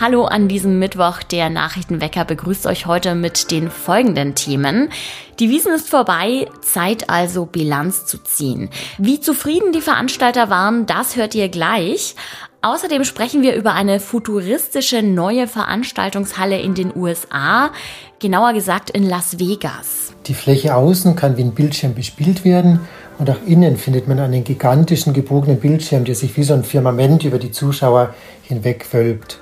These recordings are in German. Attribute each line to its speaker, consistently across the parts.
Speaker 1: Hallo an diesem Mittwoch. Der Nachrichtenwecker begrüßt euch heute mit den folgenden Themen. Die Wiesen ist vorbei, Zeit also Bilanz zu ziehen. Wie zufrieden die Veranstalter waren, das hört ihr gleich. Außerdem sprechen wir über eine futuristische neue Veranstaltungshalle in den USA, genauer gesagt in Las Vegas.
Speaker 2: Die Fläche außen kann wie ein Bildschirm bespielt werden und auch innen findet man einen gigantischen gebogenen Bildschirm, der sich wie so ein Firmament über die Zuschauer hinweg wölbt.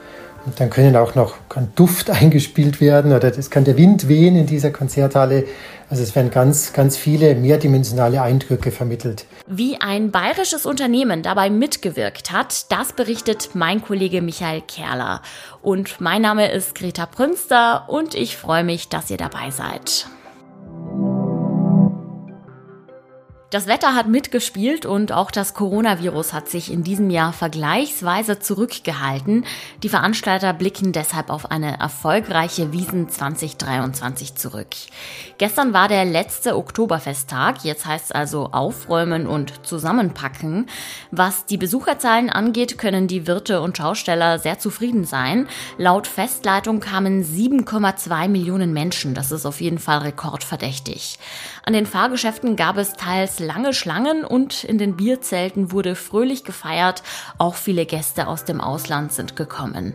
Speaker 2: Und dann können auch noch kann Duft eingespielt werden oder es kann der Wind wehen in dieser Konzerthalle. Also es werden ganz, ganz viele mehrdimensionale Eindrücke vermittelt.
Speaker 1: Wie ein bayerisches Unternehmen dabei mitgewirkt hat, das berichtet mein Kollege Michael Kerler. Und mein Name ist Greta Prünster und ich freue mich, dass ihr dabei seid. Das Wetter hat mitgespielt und auch das Coronavirus hat sich in diesem Jahr vergleichsweise zurückgehalten. Die Veranstalter blicken deshalb auf eine erfolgreiche Wiesen 2023 zurück. Gestern war der letzte Oktoberfesttag, jetzt heißt es also aufräumen und zusammenpacken. Was die Besucherzahlen angeht, können die Wirte und Schausteller sehr zufrieden sein. Laut Festleitung kamen 7,2 Millionen Menschen, das ist auf jeden Fall rekordverdächtig. An den Fahrgeschäften gab es teils lange Schlangen und in den Bierzelten wurde fröhlich gefeiert. Auch viele Gäste aus dem Ausland sind gekommen.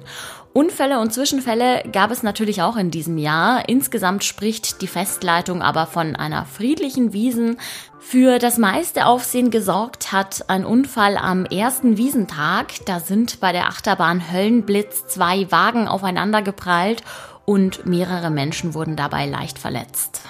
Speaker 1: Unfälle und Zwischenfälle gab es natürlich auch in diesem Jahr. Insgesamt spricht die Festleitung aber von einer friedlichen Wiesen. Für das meiste Aufsehen gesorgt hat ein Unfall am ersten Wiesentag. Da sind bei der Achterbahn Höllenblitz zwei Wagen aufeinander geprallt und mehrere Menschen wurden dabei leicht verletzt.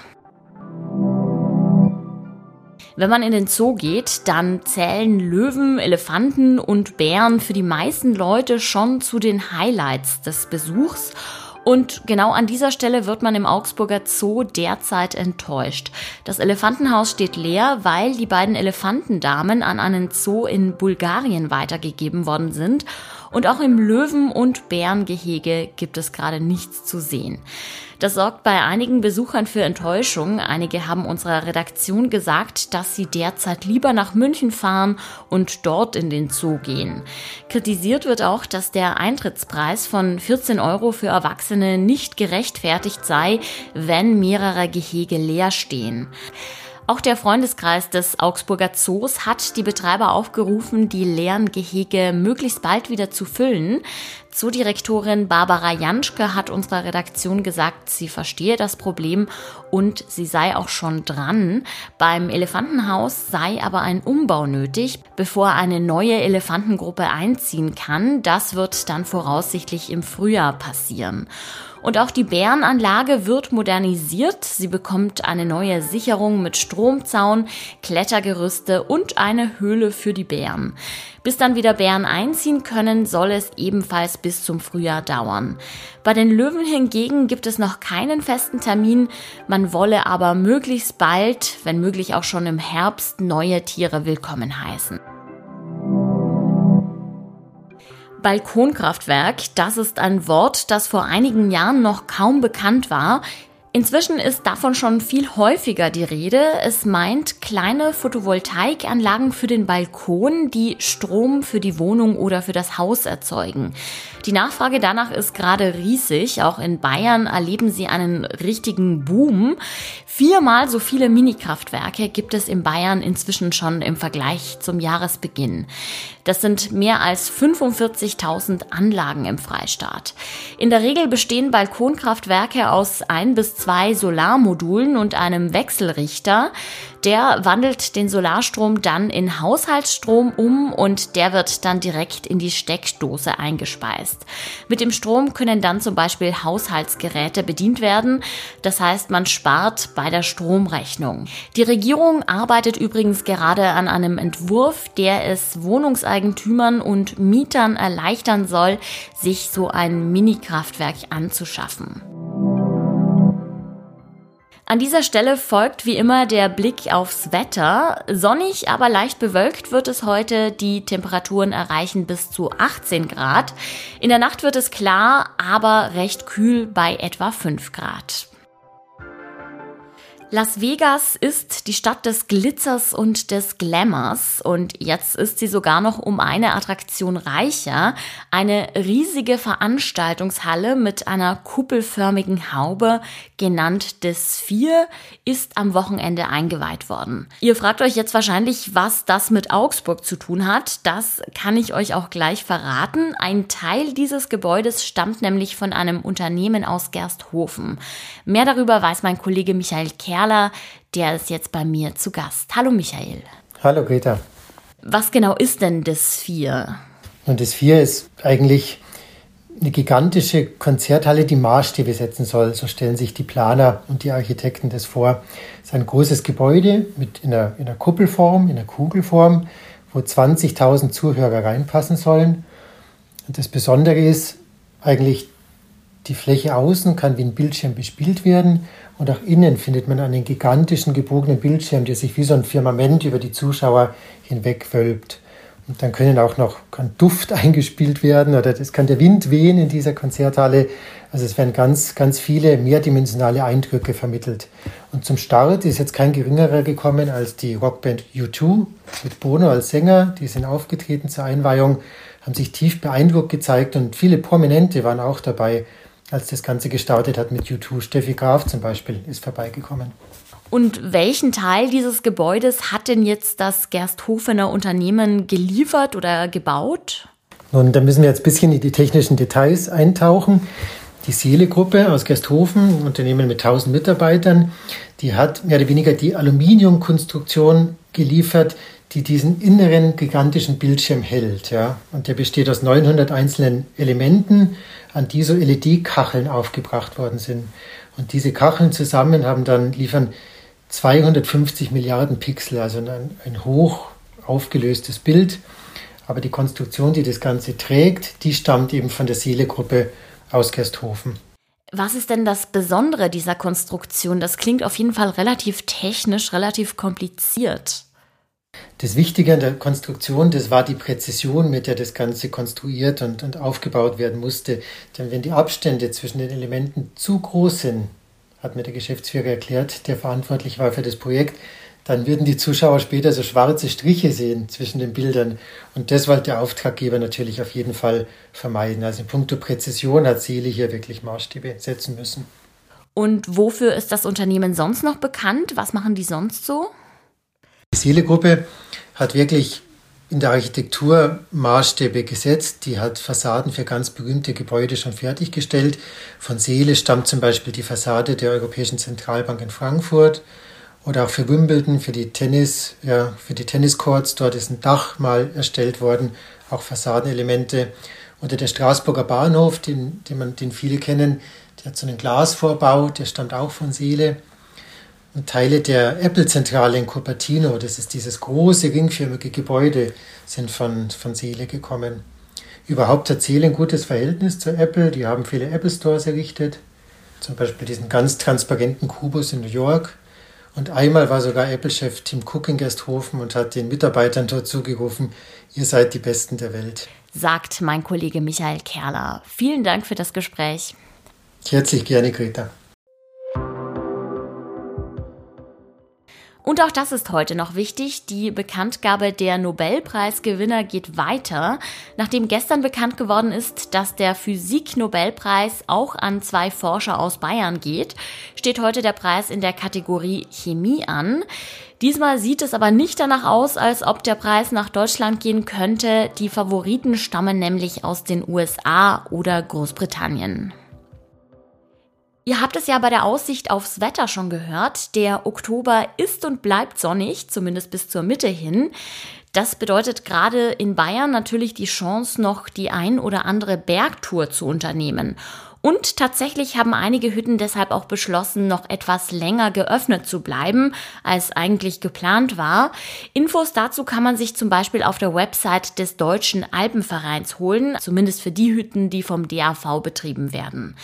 Speaker 1: Wenn man in den Zoo geht, dann zählen Löwen, Elefanten und Bären für die meisten Leute schon zu den Highlights des Besuchs. Und genau an dieser Stelle wird man im Augsburger Zoo derzeit enttäuscht. Das Elefantenhaus steht leer, weil die beiden Elefantendamen an einen Zoo in Bulgarien weitergegeben worden sind. Und auch im Löwen- und Bärengehege gibt es gerade nichts zu sehen. Das sorgt bei einigen Besuchern für Enttäuschung. Einige haben unserer Redaktion gesagt, dass sie derzeit lieber nach München fahren und dort in den Zoo gehen. Kritisiert wird auch, dass der Eintrittspreis von 14 Euro für Erwachsene nicht gerechtfertigt sei, wenn mehrere Gehege leer stehen. Auch der Freundeskreis des Augsburger Zoos hat die Betreiber aufgerufen, die leeren Gehege möglichst bald wieder zu füllen. Zoodirektorin Barbara Janschke hat unserer Redaktion gesagt, sie verstehe das Problem und sie sei auch schon dran. Beim Elefantenhaus sei aber ein Umbau nötig, bevor eine neue Elefantengruppe einziehen kann. Das wird dann voraussichtlich im Frühjahr passieren. Und auch die Bärenanlage wird modernisiert. Sie bekommt eine neue Sicherung mit Stromzaun, Klettergerüste und eine Höhle für die Bären. Bis dann wieder Bären einziehen können, soll es ebenfalls bis zum Frühjahr dauern. Bei den Löwen hingegen gibt es noch keinen festen Termin. Man wolle aber möglichst bald, wenn möglich auch schon im Herbst, neue Tiere willkommen heißen. Balkonkraftwerk, das ist ein Wort, das vor einigen Jahren noch kaum bekannt war. Inzwischen ist davon schon viel häufiger die Rede. Es meint kleine Photovoltaikanlagen für den Balkon, die Strom für die Wohnung oder für das Haus erzeugen. Die Nachfrage danach ist gerade riesig. Auch in Bayern erleben sie einen richtigen Boom. Viermal so viele Minikraftwerke gibt es in Bayern inzwischen schon im Vergleich zum Jahresbeginn. Das sind mehr als 45.000 Anlagen im Freistaat. In der Regel bestehen Balkonkraftwerke aus ein bis zwei Solarmodulen und einem Wechselrichter. Der wandelt den Solarstrom dann in Haushaltsstrom um und der wird dann direkt in die Steckdose eingespeist. Mit dem Strom können dann zum Beispiel Haushaltsgeräte bedient werden. Das heißt, man spart bei der Stromrechnung. Die Regierung arbeitet übrigens gerade an einem Entwurf, der es Wohnungseigentümern und Mietern erleichtern soll, sich so ein Mini-Kraftwerk anzuschaffen. An dieser Stelle folgt wie immer der Blick aufs Wetter. Sonnig, aber leicht bewölkt wird es heute. Die Temperaturen erreichen bis zu 18 Grad. In der Nacht wird es klar, aber recht kühl bei etwa 5 Grad. Las Vegas ist die Stadt des Glitzers und des Glamours und jetzt ist sie sogar noch um eine Attraktion reicher. Eine riesige Veranstaltungshalle mit einer kuppelförmigen Haube, genannt des Vier, ist am Wochenende eingeweiht worden. Ihr fragt euch jetzt wahrscheinlich, was das mit Augsburg zu tun hat. Das kann ich euch auch gleich verraten. Ein Teil dieses Gebäudes stammt nämlich von einem Unternehmen aus Gersthofen. Mehr darüber weiß mein Kollege Michael Kerr Perler, der ist jetzt bei mir zu Gast. Hallo Michael.
Speaker 2: Hallo Greta.
Speaker 1: Was genau ist denn das Vier?
Speaker 2: Und das Vier ist eigentlich eine gigantische Konzerthalle, die Maßstäbe setzen soll. So stellen sich die Planer und die Architekten das vor. Es ist ein großes Gebäude mit in einer, in einer Kuppelform, in einer Kugelform, wo 20.000 Zuhörer reinpassen sollen. Und das Besondere ist eigentlich, die Fläche außen kann wie ein Bildschirm bespielt werden und auch innen findet man einen gigantischen gebogenen Bildschirm, der sich wie so ein Firmament über die Zuschauer hinweg wölbt. Und dann können auch noch kann Duft eingespielt werden oder es kann der Wind wehen in dieser Konzerthalle. Also es werden ganz, ganz viele mehrdimensionale Eindrücke vermittelt. Und zum Start ist jetzt kein geringerer gekommen als die Rockband U2 mit Bono als Sänger. Die sind aufgetreten zur Einweihung, haben sich tief beeindruckt gezeigt und viele Prominente waren auch dabei als das Ganze gestartet hat mit U2. Steffi Graf zum Beispiel ist vorbeigekommen.
Speaker 1: Und welchen Teil dieses Gebäudes hat denn jetzt das Gersthofener Unternehmen geliefert oder gebaut?
Speaker 2: Nun, da müssen wir jetzt ein bisschen in die technischen Details eintauchen. Die Seele-Gruppe aus Gersthofen, ein Unternehmen mit 1000 Mitarbeitern, die hat mehr oder weniger die Aluminiumkonstruktion geliefert, die diesen inneren gigantischen Bildschirm hält. Ja. Und der besteht aus 900 einzelnen Elementen, an die so LED-Kacheln aufgebracht worden sind. Und diese Kacheln zusammen haben dann, liefern 250 Milliarden Pixel, also ein, ein hoch aufgelöstes Bild. Aber die Konstruktion, die das Ganze trägt, die stammt eben von der Seele-Gruppe aus Gersthofen.
Speaker 1: Was ist denn das Besondere dieser Konstruktion? Das klingt auf jeden Fall relativ technisch, relativ kompliziert.
Speaker 2: Das Wichtige an der Konstruktion, das war die Präzision, mit der das Ganze konstruiert und, und aufgebaut werden musste. Denn wenn die Abstände zwischen den Elementen zu groß sind, hat mir der Geschäftsführer erklärt, der verantwortlich war für das Projekt, dann würden die Zuschauer später so schwarze Striche sehen zwischen den Bildern. Und das wollte der Auftraggeber natürlich auf jeden Fall vermeiden. Also in puncto Präzision hat Seele hier wirklich Maßstäbe setzen müssen.
Speaker 1: Und wofür ist das Unternehmen sonst noch bekannt? Was machen die sonst so?
Speaker 2: Die Seele-Gruppe hat wirklich in der Architektur Maßstäbe gesetzt. Die hat Fassaden für ganz berühmte Gebäude schon fertiggestellt. Von Seele stammt zum Beispiel die Fassade der Europäischen Zentralbank in Frankfurt oder auch für Wimbledon, für die Tennis, ja, für die Tenniscourts. Dort ist ein Dach mal erstellt worden, auch Fassadenelemente. Oder der Straßburger Bahnhof, den, den, man, den viele kennen, der hat so einen Glasvorbau, der stammt auch von Seele. Und Teile der Apple-Zentrale in Cupertino, das ist dieses große ringförmige Gebäude, sind von, von Seele gekommen. Überhaupt hat Seele ein gutes Verhältnis zu Apple. Die haben viele Apple Stores errichtet. Zum Beispiel diesen ganz transparenten Kubus in New York. Und einmal war sogar Apple-Chef Tim Cook in Gersthofen und hat den Mitarbeitern dort zugerufen, ihr seid die Besten der Welt.
Speaker 1: Sagt mein Kollege Michael Kerler. Vielen Dank für das Gespräch.
Speaker 2: Herzlich gerne, Greta.
Speaker 1: Und auch das ist heute noch wichtig. Die Bekanntgabe der Nobelpreisgewinner geht weiter. Nachdem gestern bekannt geworden ist, dass der Physik-Nobelpreis auch an zwei Forscher aus Bayern geht, steht heute der Preis in der Kategorie Chemie an. Diesmal sieht es aber nicht danach aus, als ob der Preis nach Deutschland gehen könnte. Die Favoriten stammen nämlich aus den USA oder Großbritannien. Ihr habt es ja bei der Aussicht aufs Wetter schon gehört. Der Oktober ist und bleibt sonnig, zumindest bis zur Mitte hin. Das bedeutet gerade in Bayern natürlich die Chance, noch die ein oder andere Bergtour zu unternehmen. Und tatsächlich haben einige Hütten deshalb auch beschlossen, noch etwas länger geöffnet zu bleiben, als eigentlich geplant war. Infos dazu kann man sich zum Beispiel auf der Website des Deutschen Alpenvereins holen, zumindest für die Hütten, die vom DAV betrieben werden.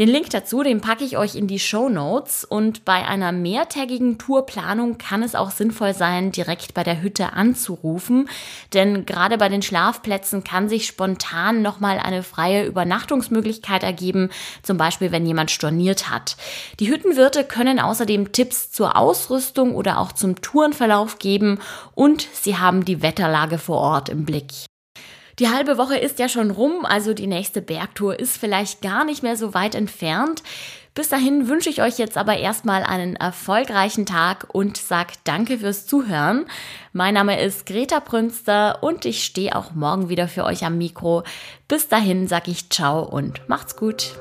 Speaker 1: Den Link dazu, den packe ich euch in die Show Notes und bei einer mehrtägigen Tourplanung kann es auch sinnvoll sein, direkt bei der Hütte anzurufen, denn gerade bei den Schlafplätzen kann sich spontan nochmal eine freie Übernachtungsmöglichkeit ergeben geben, zum Beispiel wenn jemand storniert hat. Die Hüttenwirte können außerdem Tipps zur Ausrüstung oder auch zum Tourenverlauf geben und sie haben die Wetterlage vor Ort im Blick. Die halbe Woche ist ja schon rum, also die nächste Bergtour ist vielleicht gar nicht mehr so weit entfernt. Bis dahin wünsche ich euch jetzt aber erstmal einen erfolgreichen Tag und sag danke fürs Zuhören. Mein Name ist Greta Prünster und ich stehe auch morgen wieder für euch am Mikro. Bis dahin sag ich ciao und macht's gut.